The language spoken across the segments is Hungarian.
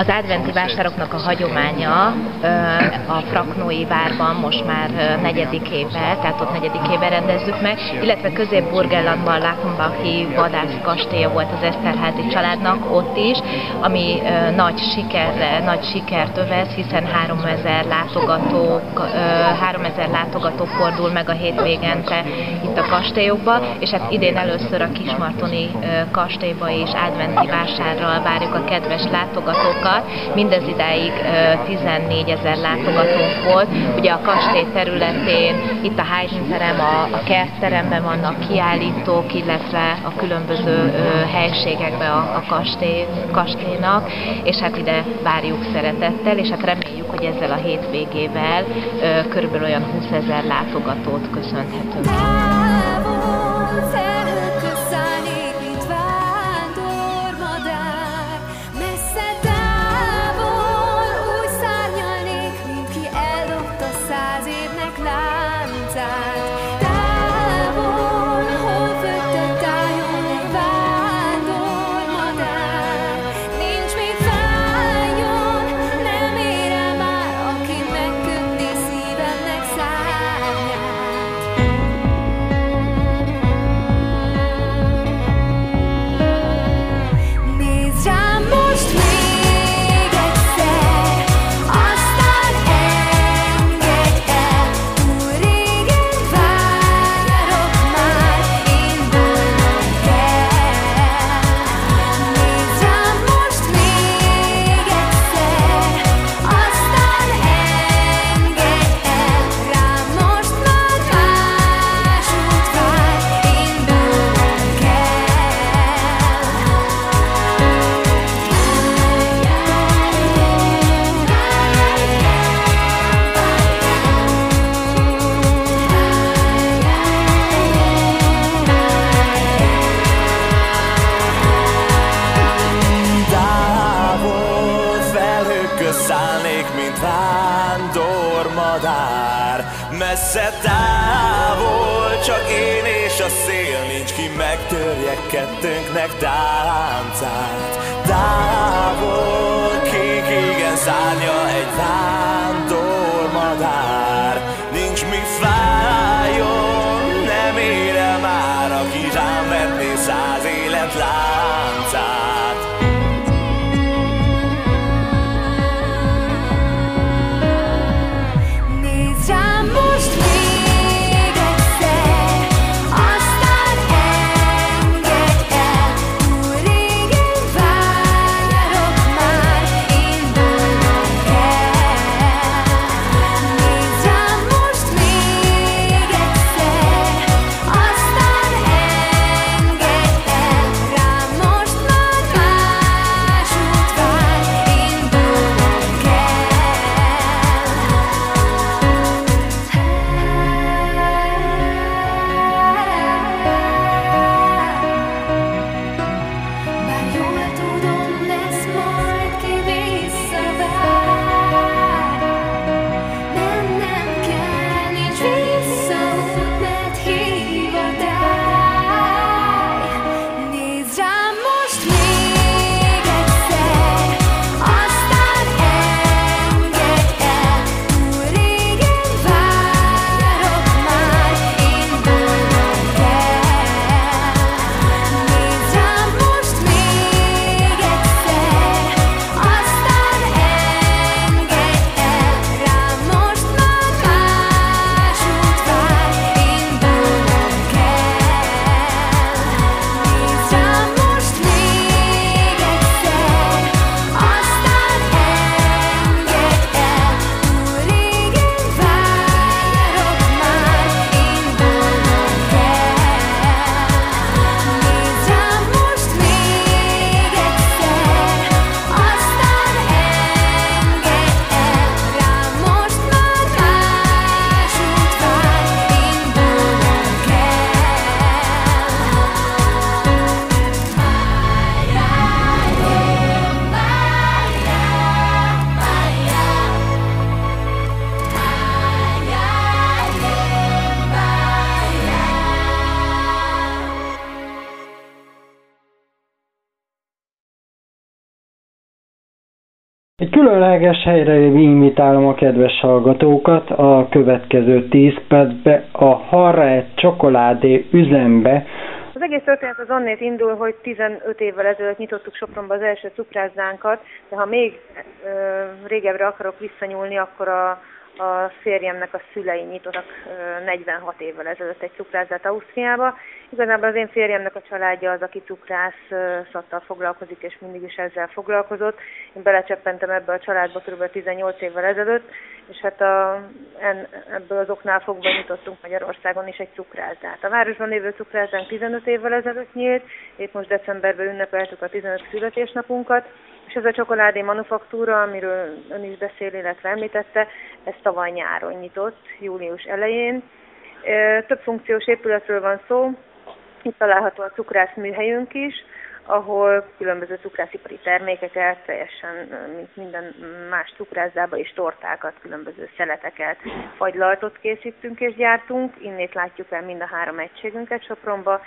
Az adventi vásároknak a hagyománya a Fraknói várban most már negyedik éve, tehát ott negyedik éve rendezzük meg, illetve Közép-Burgenlandban Lachenbachi vadász kastélya volt az Eszterházi családnak ott is, ami nagy sikerre, nagy sikert övez, hiszen 3000 látogató, 3000 látogató fordul meg a hétvégente itt a kastélyokba, és hát idén először a Kismartoni kastélyba is adventi vásárral várjuk a kedves látogatókat. Mindez idáig 14 ezer látogatónk volt. Ugye a kastély területén, itt a Haydn terem, a, a kertteremben vannak kiállítók, illetve a különböző helységekben a, a kastély, kastélynak, és hát ide várjuk szeretettel, és hát reméljük, hogy ezzel a hétvégével körülbelül olyan 20 ezer látogatót köszönhetünk. Vándormadár Messze távol, csak én és a szél Nincs ki megtörje kettőnknek táncát. Távol, kék égen szárnya egy vándormadár Nincs mi fájjon, nem ére már Aki rám vetné száz élet láncát különleges helyre invitálom a kedves hallgatókat a következő 10 percbe a Harrát csokoládé üzembe. Az egész történet az onnét indul, hogy 15 évvel ezelőtt nyitottuk Sopronba az első cukrázánkat, de ha még ö, régebbre akarok visszanyúlni, akkor a a férjemnek a szülei nyitottak 46 évvel ezelőtt egy cukrázát Ausztriába. Igazából az én férjemnek a családja az, aki cukrászattal foglalkozik, és mindig is ezzel foglalkozott. Én belecseppentem ebbe a családba kb. 18 évvel ezelőtt, és hát a, en, ebből az oknál fogva nyitottunk Magyarországon is egy cukrázát. A városban lévő cukrázán 15 évvel ezelőtt nyílt, épp most decemberben ünnepeltük a 15 születésnapunkat, és ez a csokoládé manufaktúra, amiről ön is beszél, illetve említette, ez tavaly nyáron nyitott, július elején. Több funkciós épületről van szó, itt található a cukrász műhelyünk is, ahol különböző cukrászipari termékeket, teljesen mint minden más cukrászdába és tortákat, különböző szeleteket, fagylaltot készítünk és gyártunk. Innét látjuk el mind a három egységünket Sopronba,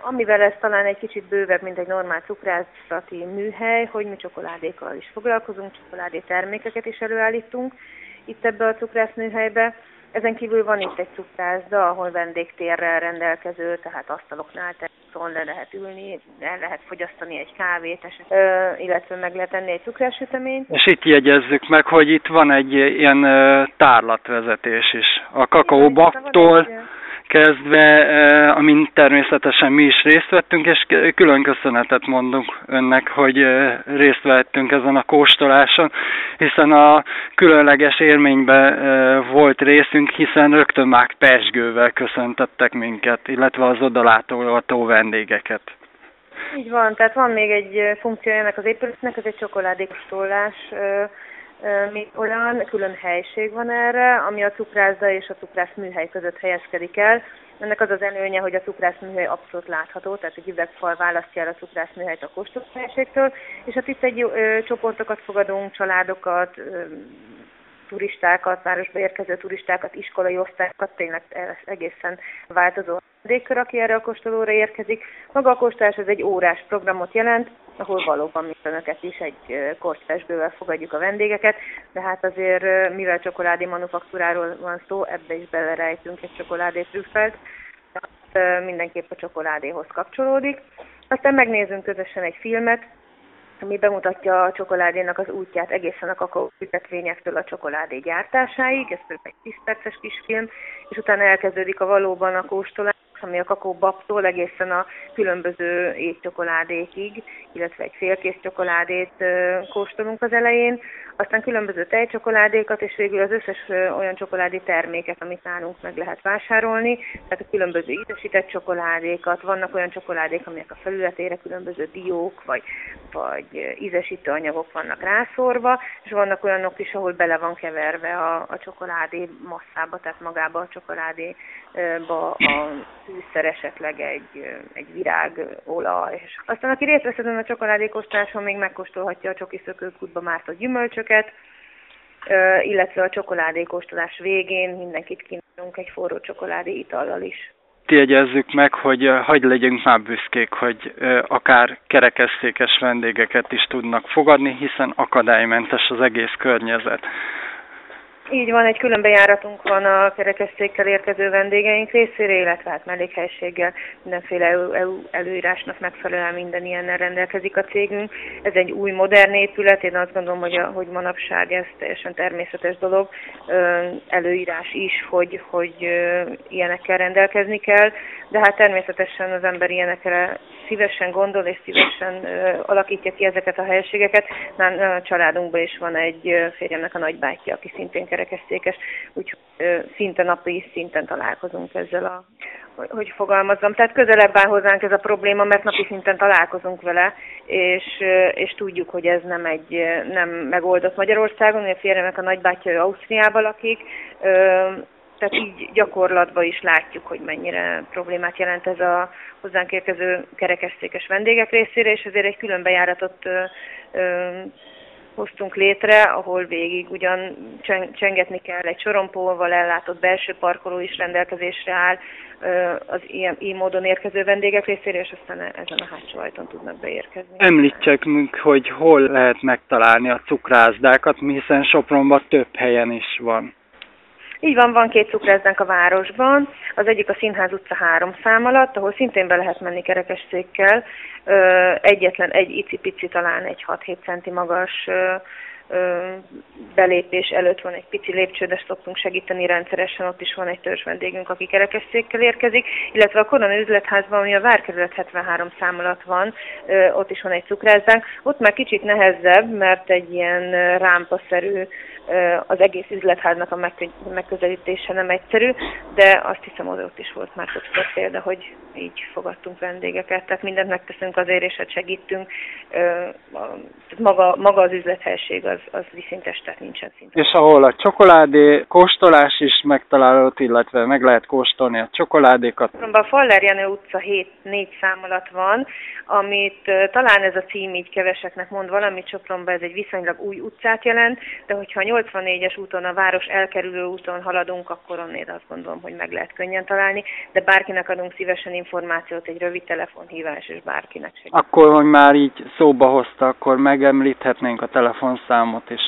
Amivel ez talán egy kicsit bővebb, mint egy normál cukrászati műhely, hogy mi csokoládékkal is foglalkozunk, csokoládé termékeket is előállítunk itt ebbe a cukrásznőhelybe. Ezen kívül van itt egy cukrászda, ahol vendégtérrel rendelkező, tehát asztaloknál teraszon le lehet ülni, el lehet fogyasztani egy kávét, eset, illetve meg lehet enni egy cukrásüteményt. És itt jegyezzük meg, hogy itt van egy ilyen tárlatvezetés is. A kakaóbaktól kezdve, eh, amin természetesen mi is részt vettünk, és külön köszönetet mondunk önnek, hogy eh, részt vettünk ezen a kóstoláson, hiszen a különleges élményben eh, volt részünk, hiszen rögtön már persgővel köszöntettek minket, illetve az odalátogató vendégeket. Így van, tehát van még egy funkció ennek az épületnek, ez egy csokoládékostolás még olyan külön helység van erre, ami a cukrászda és a cukrász műhely között helyezkedik el. Ennek az az előnye, hogy a cukrász műhely abszolút látható, tehát egy üvegfal választja el a cukrász műhelyt a kóstolóhelységtől, és hát itt egy ö, csoportokat fogadunk, családokat, ö, turistákat, városba érkező turistákat, iskolai osztályokat, tényleg egészen változó vendégkör, aki erre a kóstolóra érkezik. Maga a kóstolás az egy órás programot jelent, ahol valóban mi önöket is egy kortfestbővel fogadjuk a vendégeket, de hát azért, mivel csokoládé manufaktúráról van szó, ebbe is belerejtünk egy csokoládé trüffelt, mindenképp a csokoládéhoz kapcsolódik. Aztán megnézünk közösen egy filmet, ami bemutatja a csokoládénak az útját egészen a kakaóütetvényektől a csokoládé gyártásáig, ez kb. egy 10 perces kisfilm, és utána elkezdődik a valóban a kóstolás, ami a kakaóbabtól egészen a különböző étcsokoládékig, illetve egy félkész csokoládét kóstolunk az elején, aztán különböző tejcsokoládékat, és végül az összes olyan csokoládé terméket, amit nálunk meg lehet vásárolni, tehát a különböző ízesített csokoládékat, vannak olyan csokoládék, amelyek a felületére különböző diók, vagy, vagy ízesítő anyagok vannak rászorva, és vannak olyanok is, ahol bele van keverve a, a csokoládé masszába, tehát magába a csokoládéba a fűszer, esetleg egy, egy virágolaj. És aztán aki részt vesz ezen a csokoládékostáson, még megkóstolhatja a csoki szökőkútba mártott gyümölcsöket, illetve a csokoládékóstolás végén mindenkit kínálunk egy forró csokoládé itallal is jegyezzük meg, hogy hagy legyünk már büszkék, hogy akár kerekesszékes vendégeket is tudnak fogadni, hiszen akadálymentes az egész környezet. Így van, egy külön bejáratunk van a kerekesszékkel érkező vendégeink részére, illetve hát mellékhelységgel mindenféle EU, EU előírásnak megfelelően minden ilyennel rendelkezik a cégünk. Ez egy új modern épület, én azt gondolom, hogy, a, hogy manapság ez teljesen természetes dolog, előírás is, hogy, hogy ilyenekkel rendelkezni kell, de hát természetesen az ember ilyenekre szívesen gondol és szívesen alakítja ki ezeket a helységeket. Már a családunkban is van egy férjemnek a nagybátyja, aki szintén kerekesszékes, úgyhogy szinte napi szinten találkozunk ezzel a hogy fogalmazzam. Tehát közelebb áll hozzánk ez a probléma, mert napi szinten találkozunk vele, és, és tudjuk, hogy ez nem egy nem megoldott Magyarországon, a férjemnek a nagybátyja Ausztriában lakik, tehát így gyakorlatban is látjuk, hogy mennyire problémát jelent ez a hozzánk érkező kerekesszékes vendégek részére, és ezért egy külön bejáratot hoztunk létre, ahol végig ugyan csengetni kell egy sorompóval ellátott belső parkoló is rendelkezésre áll az ilyen így módon érkező vendégek részére, és aztán ezen a hátsó ajtón tudnak beérkezni. Említsek meg, hogy hol lehet megtalálni a cukrászdákat, hiszen Sopronban több helyen is van. Így van, van két cukrászdánk a városban, az egyik a Színház utca három szám alatt, ahol szintén be lehet menni kerekesszékkel, egyetlen egy icipici, talán egy 6-7 centi magas belépés előtt van egy pici lépcső, de szoktunk segíteni rendszeresen, ott is van egy törzs vendégünk, aki kerekesszékkel érkezik, illetve a Korona üzletházban, ami a Várkerület 73 szám alatt van, ott is van egy cukrászdánk. Ott már kicsit nehezebb, mert egy ilyen rámpaszerű az egész üzletháznak a megközelítése nem egyszerű, de azt hiszem, ott is volt már többször példa, hogy így fogadtunk vendégeket, tehát mindent megteszünk azért, és hát segítünk. Maga, maga az üzlethelység az, az viszintes, tehát nincsen szinte. És ahol a csokoládé kóstolás is megtalálható, illetve meg lehet kóstolni a csokoládékat. A Faller Jenő utca 7 4 szám alatt van, amit talán ez a cím így keveseknek mond valamit, Sopronban ez egy viszonylag új utcát jelent, de hogyha 84-es úton, a város elkerülő úton haladunk, akkor onnét azt gondolom, hogy meg lehet könnyen találni, de bárkinek adunk szívesen információt, egy rövid telefonhívás, és bárkinek segít. Akkor, hogy már így szóba hozta, akkor megemlíthetnénk a telefonszámot is.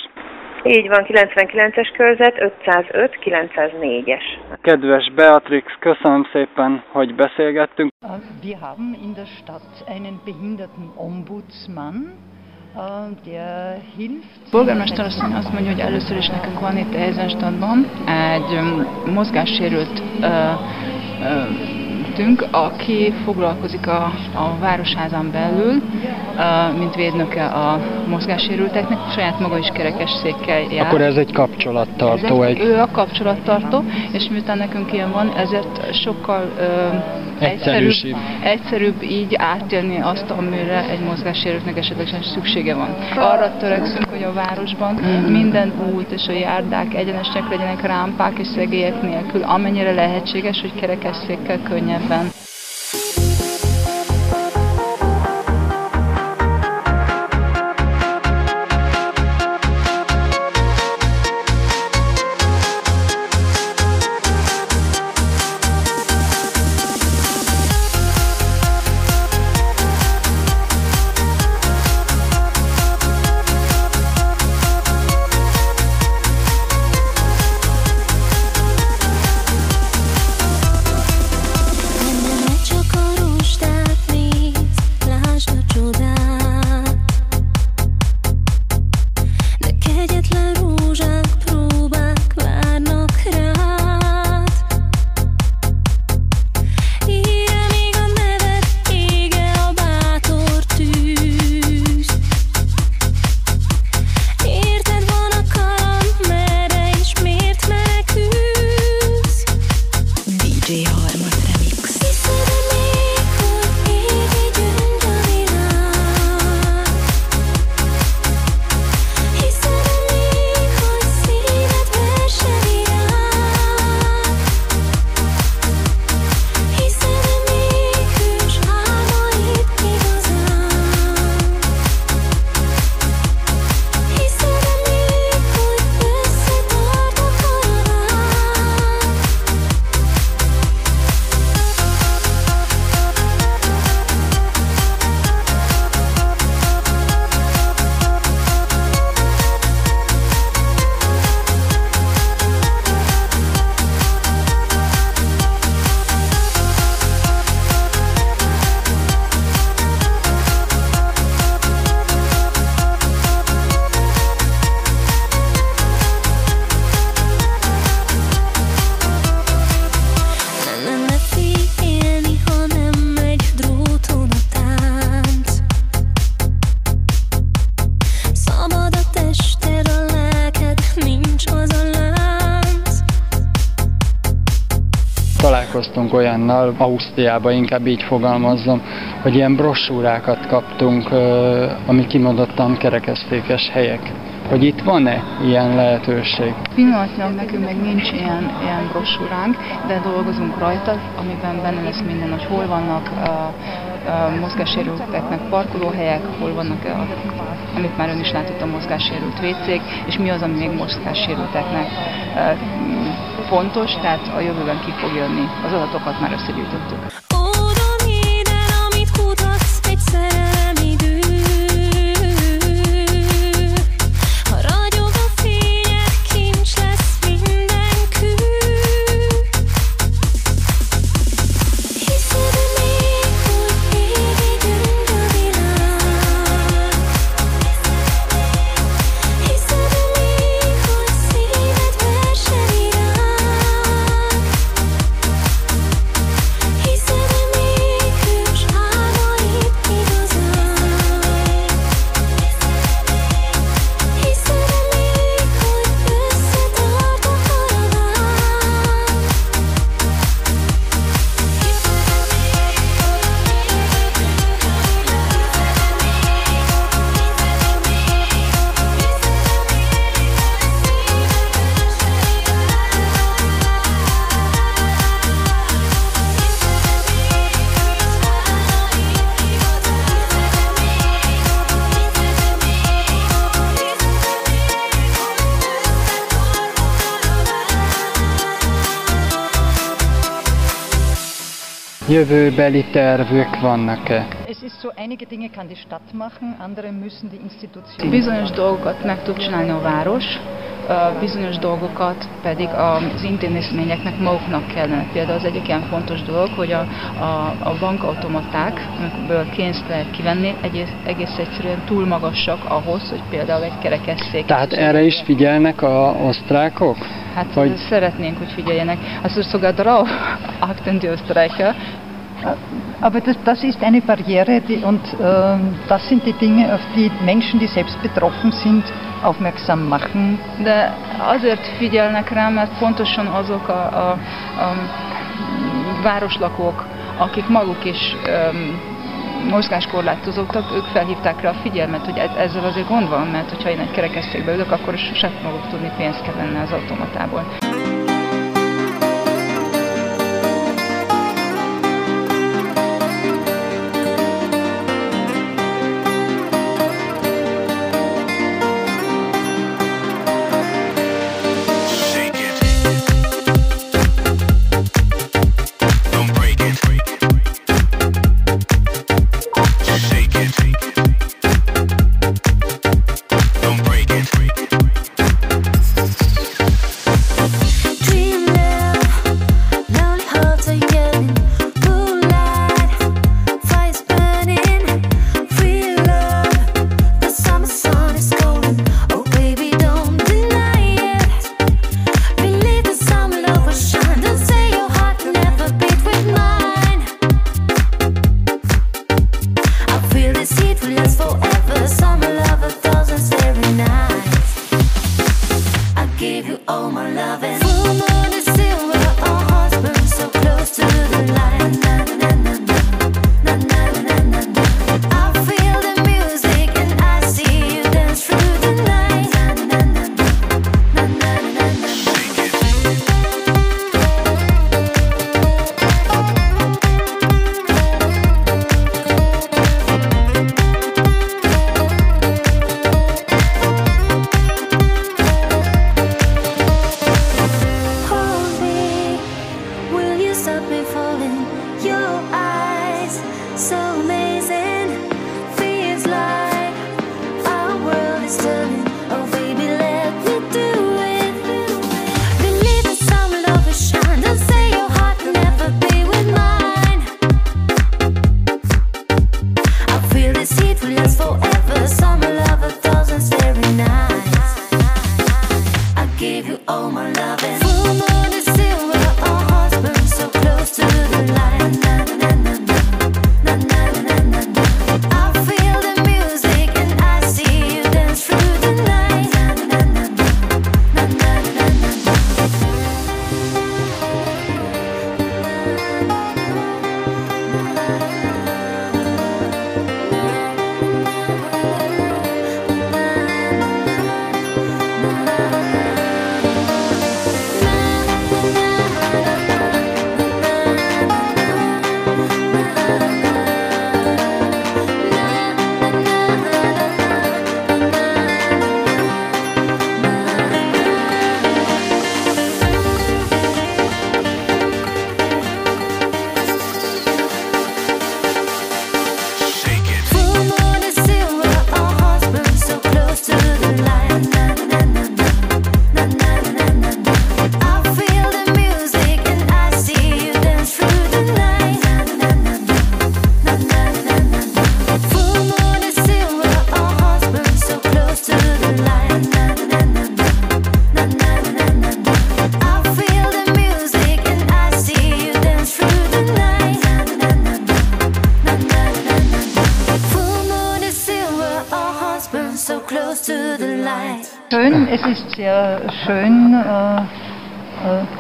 Így van, 99-es körzet, 505 904-es. Kedves Beatrix, köszönöm szépen, hogy beszélgettünk. Wir haben in der Stadt einen Behinderten-Ombudsmann, der hilft. Polgármester asszony azt mondja, hogy először is nekünk van itt Eisenstadtban egy mozgássérült vezetünk, aki foglalkozik a, a Városházan belül, mint védnöke a mozgássérülteknek, saját maga is kerekesszékkel jár. Akkor ez egy kapcsolattartó. egy... Ő a kapcsolattartó, és miután nekünk ilyen van, ezért sokkal ö, egyszerűbb, egyszerűbb. Így átélni azt, amire egy mozgássérültnek esetlegesen szüksége van. Arra törekszünk, hogy a városban minden út és a járdák egyenesek legyenek rámpák és szegélyek nélkül, amennyire lehetséges, hogy kerekesszékkel könnyebben találkoztunk olyannal, Ausztriában inkább így fogalmazom, hogy ilyen brosúrákat kaptunk, ami kimondottan kerekesztékes helyek. Hogy itt van-e ilyen lehetőség? Pillanatnyilag nekünk még nincs ilyen, ilyen brosúránk, de dolgozunk rajta, amiben benne lesz minden, hogy hol vannak uh, mozgássérülteknek parkolóhelyek, hol vannak, a, amit már ön is látott, a mozgássérült vécék, és mi az, ami még mozgássérülteknek fontos, tehát a jövőben ki fog jönni. Az adatokat már összegyűjtöttük. Müssen die Institutionen. Bizonyos dolgokat meg tud csinálni a város, bizonyos dolgokat pedig az intézményeknek maguknak kellene. Például az egyik ilyen fontos dolog, hogy a, a, a bankautomaták, amikből pénzt lehet kivenni, egész, egész egyszerűen túl magasak ahhoz, hogy például egy kerekesszék. Tehát erre is figyelnek a osztrákok? Hát hogy... szeretnénk, hogy figyeljenek. Also sogar drauf achten die Österreicher, Aber das, das, ist eine Barriere die, und äh, das sind die Dinge, auf die Menschen, die selbst betroffen sind, aufmerksam machen. De azért figyelnek rá, mert pontosan azok a, a, a városlakók, akik maguk is um, mozgáskorlátozottak, ők felhívták rá a figyelmet, hogy ezzel azért gond van, mert hogyha én egy kerekesszékbe ülök, akkor sosem fogok tudni pénzt kevenni az automatából.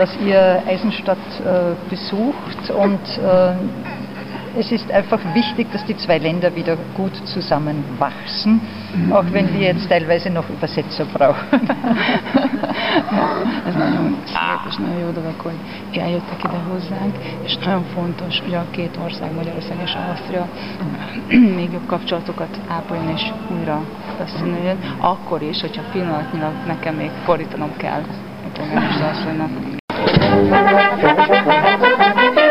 Dass ihr Eisenstadt äh, besucht und äh, es ist einfach wichtig, dass die zwei Länder wieder gut zusammenwachsen, auch wenn wir jetzt teilweise noch Übersetzer brauchen. Ez nagyon szép és nagyon jó dolog, hogy eljöttek ide hozzánk, és nagyon fontos, hogy a két ország, Magyarország és Ausztria még jobb kapcsolatokat ápoljon és újra összenőjön, akkor is, hogyha pillanatnyilag nekem még fordítanom kell a polgármester asszonynak.